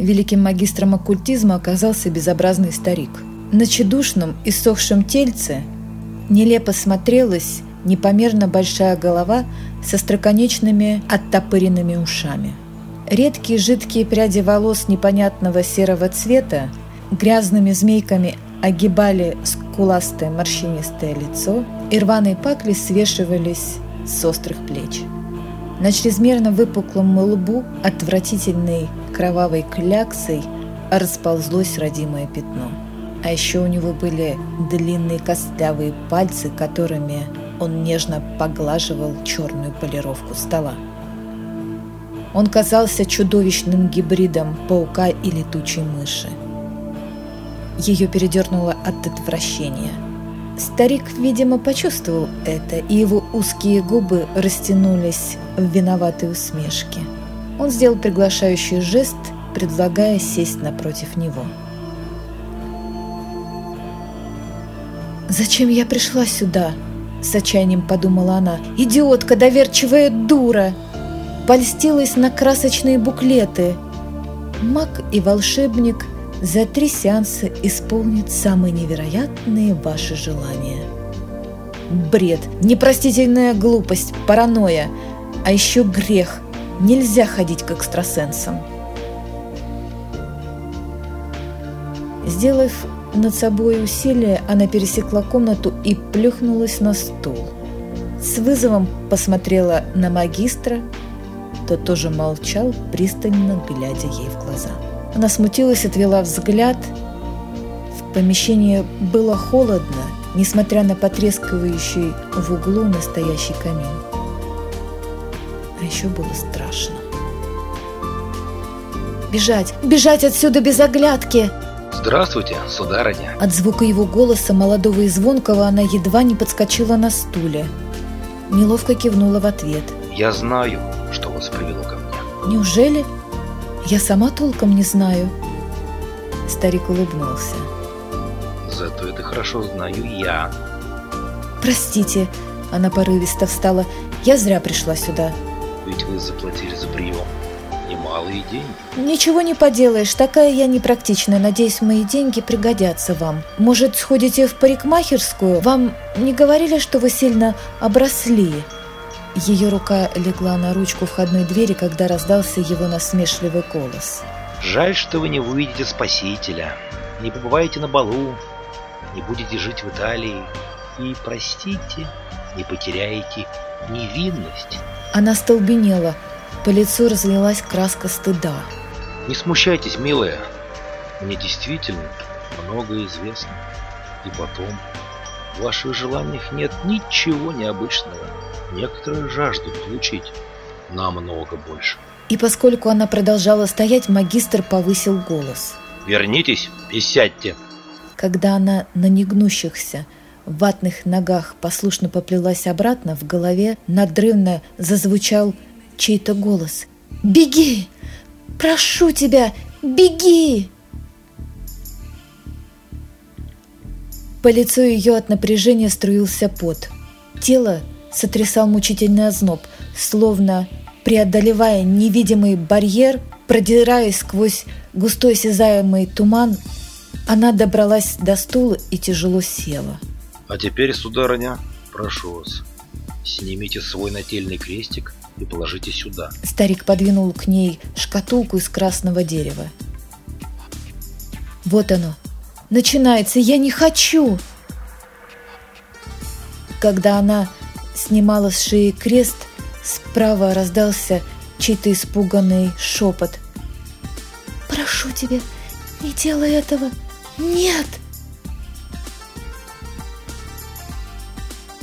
Великим магистром оккультизма оказался безобразный старик. На чедушном и сохшем тельце нелепо смотрелась непомерно большая голова со строконечными оттопыренными ушами. Редкие жидкие пряди волос непонятного серого цвета грязными змейками огибали скуластое морщинистое лицо, и рваные пакли свешивались с острых плеч. На чрезмерно выпуклом лбу отвратительной кровавой кляксой расползлось родимое пятно. А еще у него были длинные костлявые пальцы, которыми он нежно поглаживал черную полировку стола. Он казался чудовищным гибридом паука и летучей мыши. Ее передернуло от отвращения. Старик, видимо, почувствовал это, и его узкие губы растянулись в виноватой усмешке. Он сделал приглашающий жест, предлагая сесть напротив него. «Зачем я пришла сюда?» – с отчаянием подумала она. «Идиотка, доверчивая дура!» Польстилась на красочные буклеты. Маг и волшебник – за три сеанса исполнит самые невероятные ваши желания. Бред, непростительная глупость, паранойя, а еще грех. Нельзя ходить к экстрасенсам. Сделав над собой усилие, она пересекла комнату и плюхнулась на стул. С вызовом посмотрела на магистра, тот тоже молчал, пристально глядя ей в глаза. Она смутилась, отвела взгляд. В помещении было холодно, несмотря на потрескивающий в углу настоящий камин. А еще было страшно. «Бежать! Бежать отсюда без оглядки!» «Здравствуйте, сударыня!» От звука его голоса, молодого и звонкого, она едва не подскочила на стуле. Неловко кивнула в ответ. «Я знаю, что вас привело ко мне». «Неужели?» Я сама толком не знаю. Старик улыбнулся. Зато это хорошо знаю я. Простите, она порывисто встала. Я зря пришла сюда. Ведь вы заплатили за прием немалые деньги. Ничего не поделаешь, такая я непрактичная. Надеюсь, мои деньги пригодятся вам. Может, сходите в парикмахерскую? Вам не говорили, что вы сильно обросли? Ее рука легла на ручку входной двери, когда раздался его насмешливый голос. «Жаль, что вы не увидите Спасителя, не побываете на балу, не будете жить в Италии и, простите, не потеряете невинность». Она столбенела, по лицу разлилась краска стыда. «Не смущайтесь, милая, мне действительно многое известно. И потом, в ваших желаниях нет ничего необычного. Некоторые жаждут получить намного больше. И поскольку она продолжала стоять, магистр повысил голос. «Вернитесь и сядьте!» Когда она на негнущихся, ватных ногах послушно поплелась обратно, в голове надрывно зазвучал чей-то голос. «Беги! Прошу тебя, беги!» По лицу ее от напряжения струился пот. Тело сотрясал мучительный озноб, словно преодолевая невидимый барьер, продираясь сквозь густой осязаемый туман, она добралась до стула и тяжело села. «А теперь, сударыня, прошу вас, снимите свой нательный крестик и положите сюда». Старик подвинул к ней шкатулку из красного дерева. «Вот оно, начинается, я не хочу!» Когда она снимала с шеи крест, справа раздался чей-то испуганный шепот. «Прошу тебя, не делай этого! Нет!»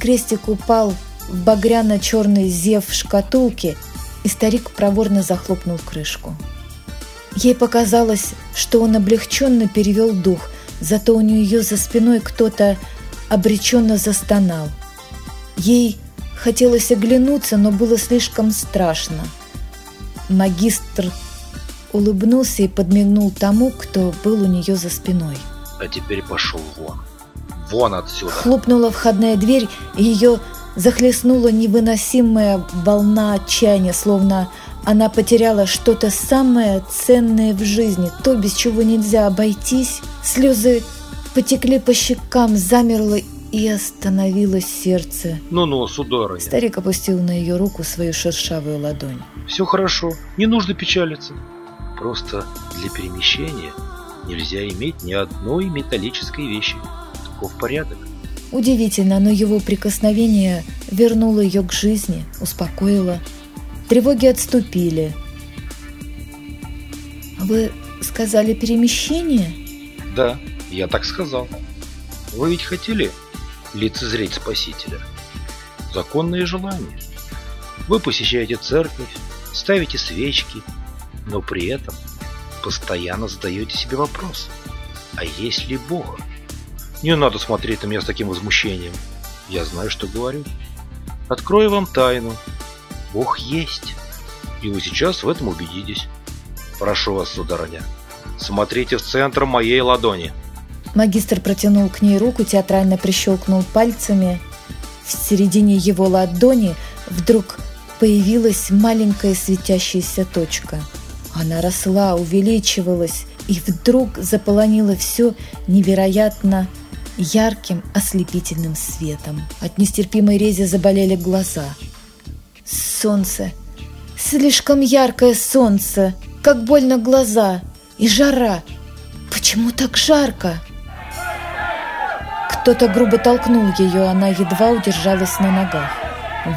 Крестик упал в багряно-черный зев шкатулки, и старик проворно захлопнул крышку. Ей показалось, что он облегченно перевел дух, зато у нее за спиной кто-то обреченно застонал. Ей хотелось оглянуться, но было слишком страшно. Магистр улыбнулся и подмигнул тому, кто был у нее за спиной. А теперь пошел вон. Вон отсюда. Хлопнула входная дверь, и ее захлестнула невыносимая волна отчаяния, словно Она потеряла что-то самое ценное в жизни, то, без чего нельзя обойтись. Слезы потекли по щекам, замерло и остановилось сердце. Ну-ну, сударыня. Старик опустил на ее руку свою шершавую ладонь. Все хорошо, не нужно печалиться. Просто для перемещения нельзя иметь ни одной металлической вещи. Таков порядок. Удивительно, но его прикосновение вернуло ее к жизни, успокоило. Тревоги отступили. Вы сказали перемещение? Да, я так сказал. Вы ведь хотели лицезреть Спасителя? Законное желание. Вы посещаете церковь, ставите свечки, но при этом постоянно задаете себе вопрос, а есть ли Бог? Не надо смотреть на меня с таким возмущением. Я знаю, что говорю. Открою вам тайну. Бог есть. И вы сейчас в этом убедитесь. Прошу вас, сударыня, смотрите в центр моей ладони. Магистр протянул к ней руку, театрально прищелкнул пальцами. В середине его ладони вдруг появилась маленькая светящаяся точка. Она росла, увеличивалась и вдруг заполонила все невероятно ярким ослепительным светом. От нестерпимой рези заболели глаза. Солнце. Слишком яркое солнце. Как больно глаза. И жара. Почему так жарко? Кто-то грубо толкнул ее, она едва удержалась на ногах.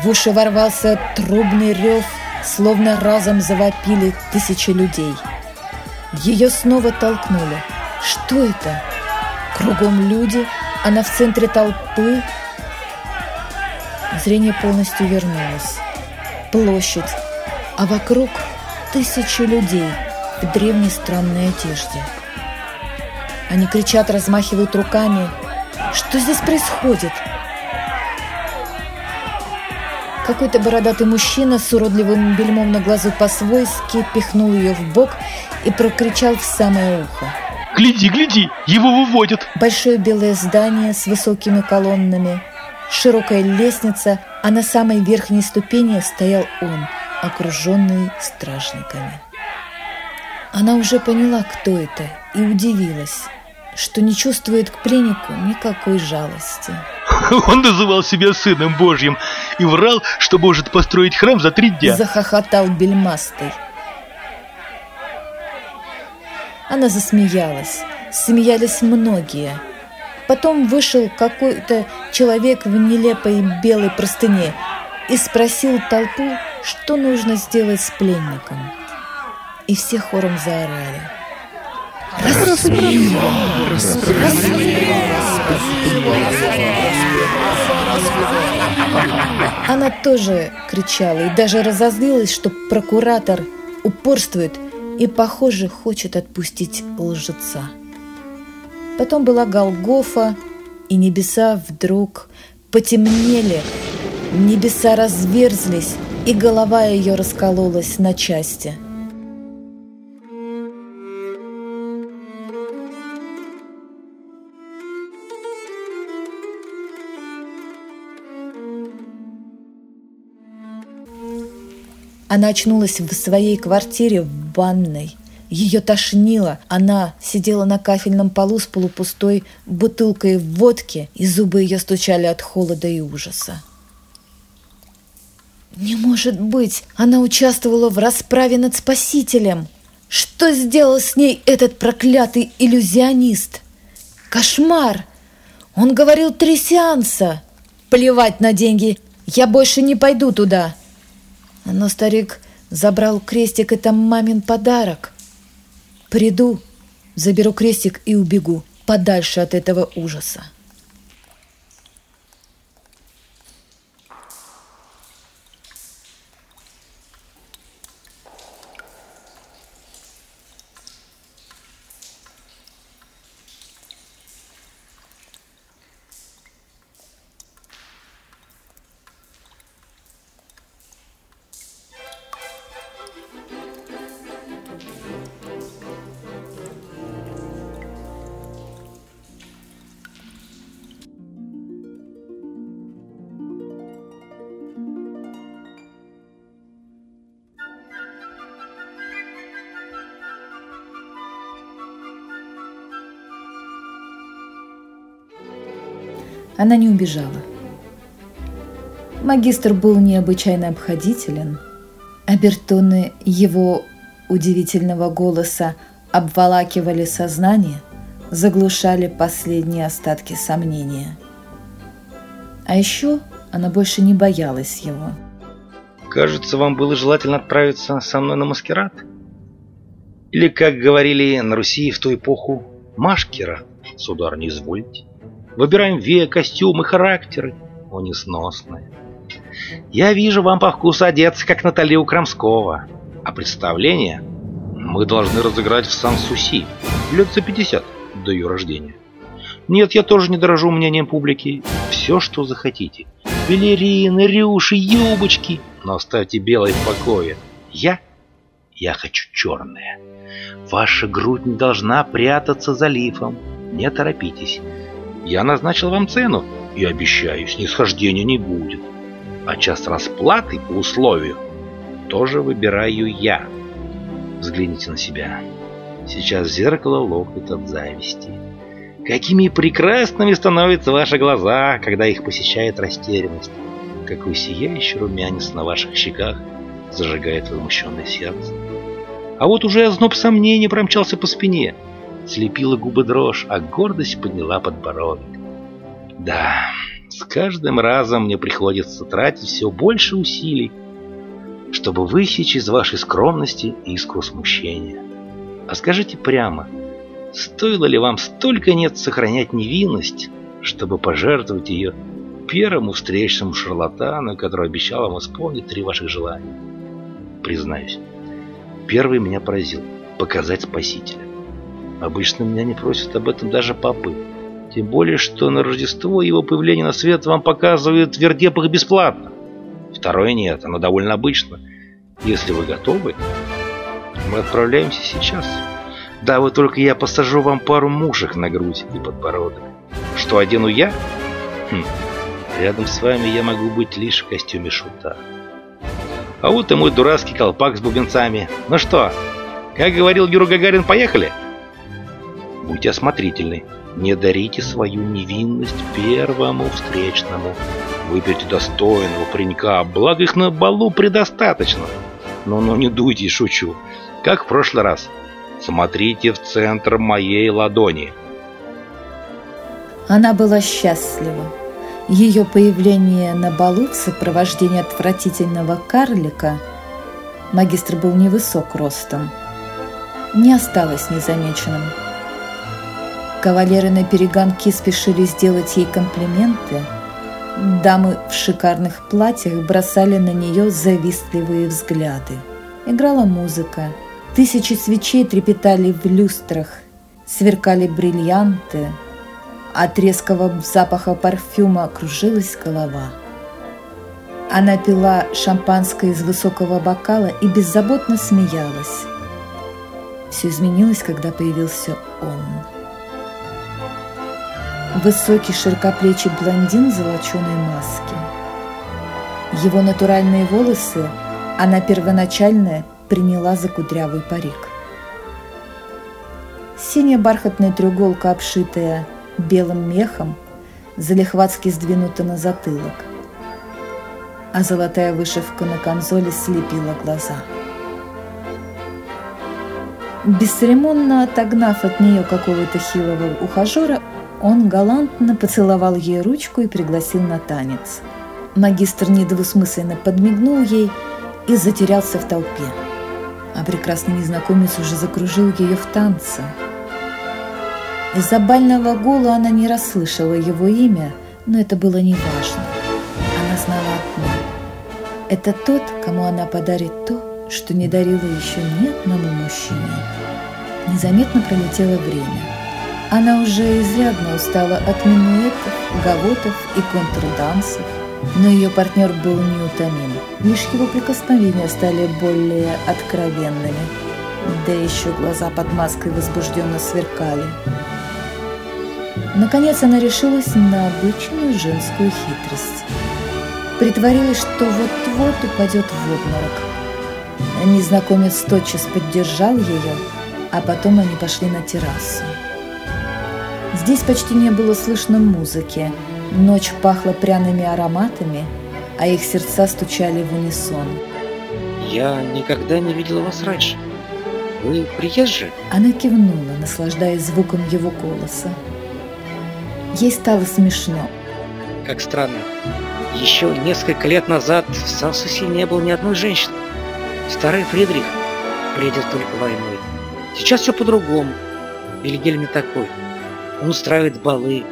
В уши ворвался трубный рев, словно разом завопили тысячи людей. Ее снова толкнули. Что это? Кругом люди, она в центре толпы. Зрение полностью вернулось. Площадь, а вокруг тысячи людей в древней странной одежде. Они кричат, размахивают руками. Что здесь происходит? Какой-то бородатый мужчина с уродливым бельмом на глазу по-свойски пихнул ее в бок и прокричал в самое ухо. Гляди, гляди, его выводят. Большое белое здание с высокими колоннами, широкая лестница, а на самой верхней ступени стоял он, окруженный стражниками. Она уже поняла, кто это, и удивилась, что не чувствует к пленнику никакой жалости. Он называл себя сыном Божьим и врал, что может построить храм за три дня. Захохотал бельмастый. Она засмеялась. Смеялись многие. Потом вышел какой-то человек в нелепой белой простыне и спросил толпу, что нужно сделать с пленником. И все хором заорали. «Распни Она тоже кричала и даже разозлилась, что прокуратор упорствует – и, похоже, хочет отпустить лжеца. Потом была Голгофа, и небеса вдруг потемнели, небеса разверзлись, и голова ее раскололась на части – Она очнулась в своей квартире в ванной. Ее тошнило. Она сидела на кафельном полу с полупустой бутылкой водки, и зубы ее стучали от холода и ужаса. Не может быть! Она участвовала в расправе над Спасителем! Что сделал с ней этот проклятый иллюзионист? Кошмар! Он говорил три сеанса! Плевать на деньги! Я больше не пойду туда!» Но старик забрал крестик, это мамин подарок. Приду, заберу крестик и убегу подальше от этого ужаса. Она не убежала. Магистр был необычайно обходителен. Обертоны его удивительного голоса обволакивали сознание, заглушали последние остатки сомнения. А еще она больше не боялась его. Кажется, вам было желательно отправиться со мной на маскарад? Или, как говорили на Руси в ту эпоху, машкера, судар, не извольте. Выбираем век, костюмы, характеры. О, несносные. Я вижу, вам по вкусу одеться, как Наталья у Крамского. А представление мы должны разыграть в Сан-Суси лет за 50 до ее рождения. Нет, я тоже не дорожу мнением публики. Все, что захотите. Балерины, рюши, юбочки. Но оставьте белое в покое. Я? Я хочу черное. Ваша грудь не должна прятаться за лифом. Не торопитесь. Я назначил вам цену и обещаю, снисхождения не будет. А час расплаты по условию тоже выбираю я. Взгляните на себя. Сейчас зеркало лопнет от зависти. Какими прекрасными становятся ваши глаза, когда их посещает растерянность. Какой сияющий румянец на ваших щеках зажигает возмущенное сердце. А вот уже озноб сомнений промчался по спине. Слепила губы дрожь, а гордость подняла подбородок. Да, с каждым разом мне приходится тратить все больше усилий, чтобы высечь из вашей скромности искру смущения. А скажите прямо, стоило ли вам столько нет сохранять невинность, чтобы пожертвовать ее первому встречному шарлатану, который обещал вам исполнить три ваших желания? Признаюсь, первый меня поразил – показать Спасителя. Обычно меня не просят об этом даже папы. Тем более, что на Рождество его появление на свет вам показывают в вердепах бесплатно. Второе нет, оно довольно обычно. Если вы готовы, мы отправляемся сейчас. Да, вот только я посажу вам пару мушек на грудь и подбородок. Что одену я? Хм, рядом с вами я могу быть лишь в костюме шута. А вот и мой дурацкий колпак с бубенцами. Ну что, как говорил Юра Гагарин, поехали? Будьте осмотрительны. Не дарите свою невинность первому встречному. Выберите достойного паренька, благо их на балу предостаточно. Но-но, не дуйте, шучу. Как в прошлый раз. Смотрите в центр моей ладони. Она была счастлива. Ее появление на балу в сопровождении отвратительного карлика магистр был невысок ростом, не осталось незамеченным. Кавалеры на перегонки спешили сделать ей комплименты. Дамы в шикарных платьях бросали на нее завистливые взгляды. Играла музыка. Тысячи свечей трепетали в люстрах. Сверкали бриллианты – от резкого запаха парфюма кружилась голова. Она пила шампанское из высокого бокала и беззаботно смеялась. Все изменилось, когда появился он. Высокий широкоплечий блондин в золоченой маске. Его натуральные волосы она первоначально приняла за кудрявый парик. Синяя бархатная треуголка, обшитая белым мехом, залихватски сдвинута на затылок, а золотая вышивка на конзоли слепила глаза. Бесцеремонно отогнав от нее какого-то хилого ухажера, он галантно поцеловал ей ручку и пригласил на танец. Магистр недвусмысленно подмигнул ей и затерялся в толпе. А прекрасный незнакомец уже закружил ее в танце – из-за бального гула она не расслышала его имя, но это было неважно. Она знала одно. Это тот, кому она подарит то, что не дарила еще ни одному мужчине. Незаметно пролетело время. Она уже изрядно устала от минуэтов, гавотов и контрдансов, но ее партнер был неутомим. Лишь его прикосновения стали более откровенными. Да еще глаза под маской возбужденно сверкали. Наконец она решилась на обычную женскую хитрость. Притворилась, что вот-вот упадет в обморок. Незнакомец тотчас поддержал ее, а потом они пошли на террасу. Здесь почти не было слышно музыки, Ночь пахла пряными ароматами, а их сердца стучали в унисон. Я никогда не видела вас раньше. Вы приезжие? Она кивнула, наслаждаясь звуком его голоса. Ей стало смешно. Как странно. Еще несколько лет назад в Сансусе не было ни одной женщины. Старый Фридрих бредил только войной. Сейчас все по-другому. Вильгельм не такой. Он устраивает балы,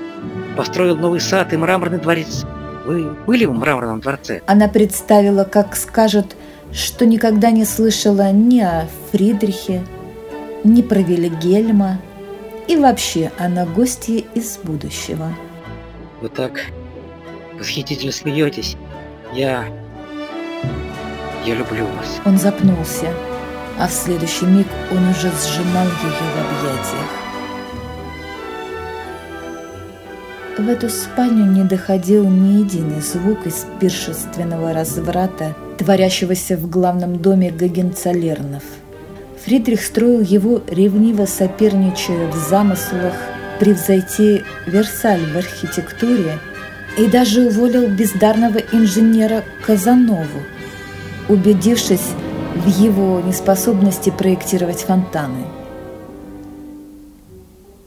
построил новый сад и мраморный дворец. Вы были в мраморном дворце? Она представила, как скажет, что никогда не слышала ни о Фридрихе, ни про Вильгельма, и вообще она гостья из будущего. Вы так восхитительно смеетесь. Я... Я люблю вас. Он запнулся, а в следующий миг он уже сжимал ее в объятиях. В эту спальню не доходил ни единый звук из пиршественного разврата, творящегося в главном доме Гагенцалернов. Фридрих строил его, ревниво соперничая в замыслах превзойти Версаль в архитектуре и даже уволил бездарного инженера Казанову, убедившись в его неспособности проектировать фонтаны.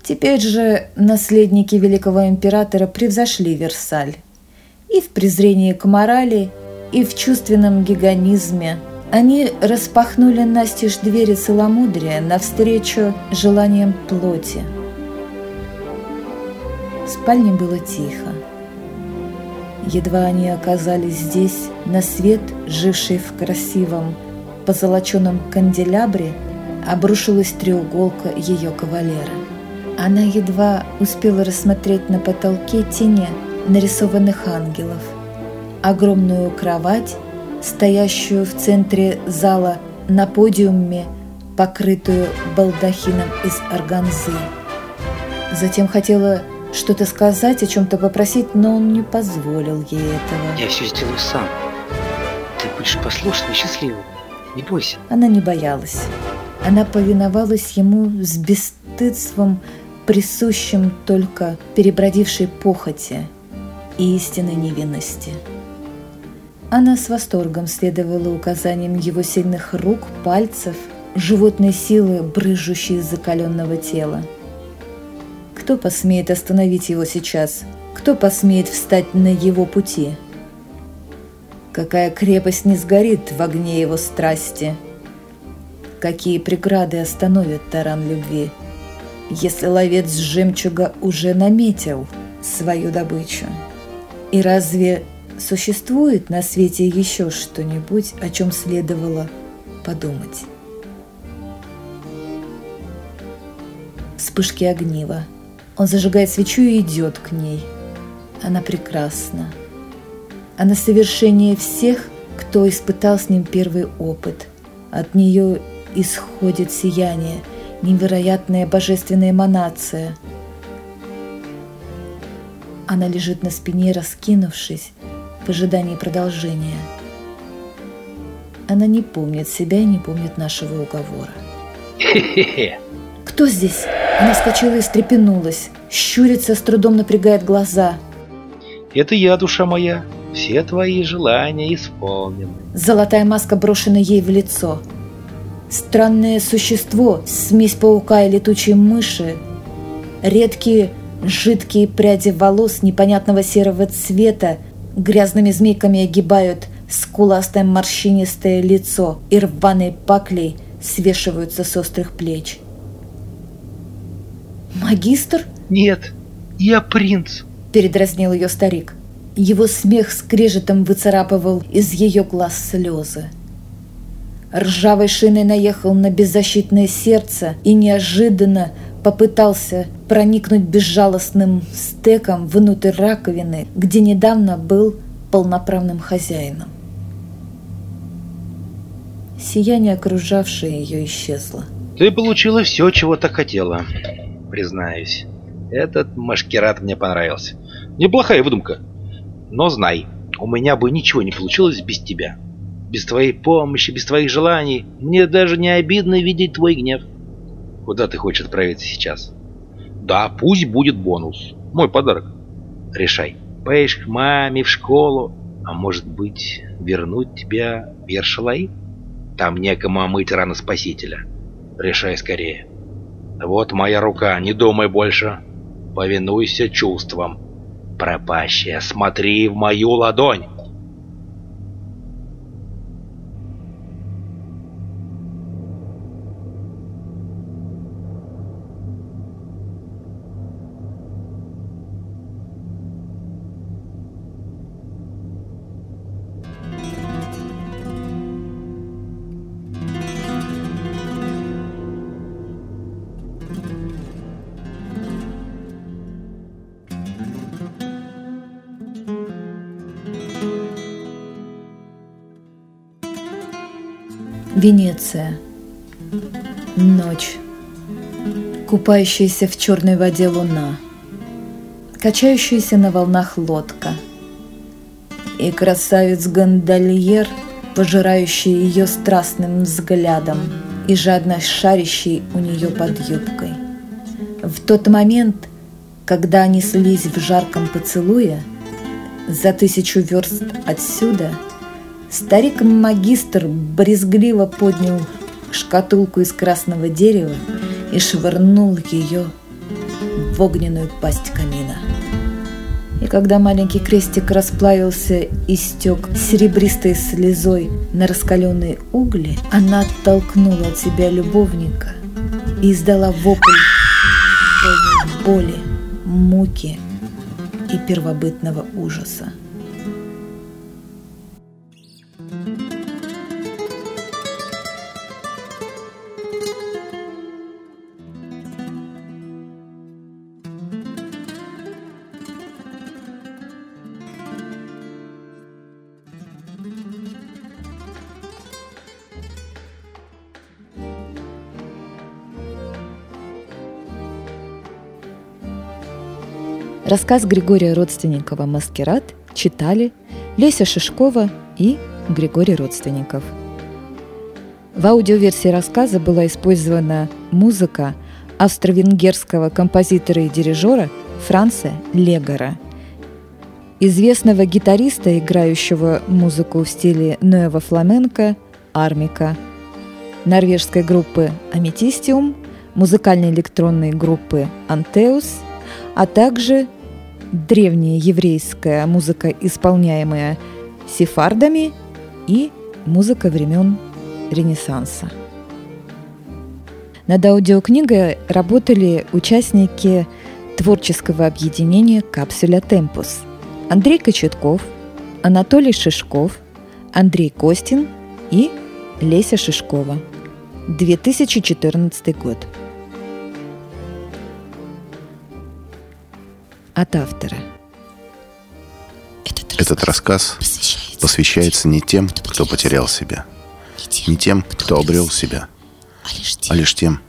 Теперь же наследники великого императора превзошли Версаль и в презрении к морали, и в чувственном гигонизме. Они распахнули настежь двери целомудрия навстречу желаниям плоти. В спальне было тихо. Едва они оказались здесь, на свет, живший в красивом позолоченном канделябре, обрушилась треуголка ее кавалера. Она едва успела рассмотреть на потолке тени нарисованных ангелов, огромную кровать, стоящую в центре зала на подиуме, покрытую балдахином из органзы. Затем хотела что-то сказать, о чем-то попросить, но он не позволил ей этого. Я все сделаю сам. Ты будешь послушной и счастливой. Не бойся. Она не боялась. Она повиновалась ему с бесстыдством, присущим только перебродившей похоти и истинной невинности. Она с восторгом следовала указаниям его сильных рук, пальцев, животной силы, брыжущей из закаленного тела. Кто посмеет остановить его сейчас? Кто посмеет встать на его пути? Какая крепость не сгорит в огне его страсти? Какие преграды остановят таран любви? Если ловец жемчуга уже наметил свою добычу? И разве существует на свете еще что-нибудь, о чем следовало подумать? Вспышки огнива. Он зажигает свечу и идет к ней. Она прекрасна. Она совершеннее всех, кто испытал с ним первый опыт. От нее исходит сияние – невероятная божественная эманация. Она лежит на спине, раскинувшись, в ожидании продолжения. Она не помнит себя и не помнит нашего уговора. «Кто здесь?» Она вскочила и встрепенулась. Щурится, с трудом напрягает глаза. «Это я, душа моя. Все твои желания исполнены». Золотая маска брошена ей в лицо. Странное существо, смесь паука и летучей мыши, редкие жидкие пряди волос непонятного серого цвета грязными змейками огибают скуластое морщинистое лицо и рваные паклей свешиваются с острых плеч. «Магистр?» «Нет, я принц», — передразнил ее старик. Его смех скрежетом выцарапывал из ее глаз слезы ржавой шиной наехал на беззащитное сердце и неожиданно попытался проникнуть безжалостным стеком внутрь раковины, где недавно был полноправным хозяином. Сияние, окружавшее ее, исчезло. «Ты получила все, чего так хотела, признаюсь. Этот машкерат мне понравился. Неплохая выдумка. Но знай, у меня бы ничего не получилось без тебя» без твоей помощи, без твоих желаний. Мне даже не обидно видеть твой гнев. Куда ты хочешь отправиться сейчас? Да, пусть будет бонус. Мой подарок. Решай. Поешь к маме в школу, а может быть, вернуть тебя в Ершалаи? Там некому омыть раны Спасителя. Решай скорее. Вот моя рука, не думай больше. Повинуйся чувствам. Пропащая, смотри в мою ладонь. Венеция. Ночь. Купающаяся в черной воде луна. Качающаяся на волнах лодка. И красавец-гондольер, пожирающий ее страстным взглядом и жадно шарящий у нее под юбкой. В тот момент, когда они слились в жарком поцелуе, за тысячу верст отсюда – Старик-магистр брезгливо поднял шкатулку из красного дерева и швырнул ее в огненную пасть камина. И когда маленький крестик расплавился и стек серебристой слезой на раскаленные угли, она оттолкнула от себя любовника и издала вопль боли, муки и первобытного ужаса. Рассказ Григория Родственникова «Маскирад» читали Леся Шишкова и Григорий Родственников. В аудиоверсии рассказа была использована музыка австро-венгерского композитора и дирижера Франца Легора, известного гитариста, играющего музыку в стиле Ноева фламенко Армика, норвежской группы Аметистиум, музыкальной электронной группы Антеус, а также древняя еврейская музыка, исполняемая сефардами, и музыка времен Ренессанса. Над аудиокнигой работали участники творческого объединения «Капсуля Темпус» Андрей Кочетков, Анатолий Шишков, Андрей Костин и Леся Шишкова. 2014 год. От автора. Этот рассказ посвящается не тем, кто потерял себя, не тем, кто обрел себя, а лишь тем,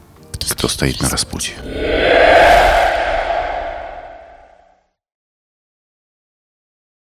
кто стоит на распутье.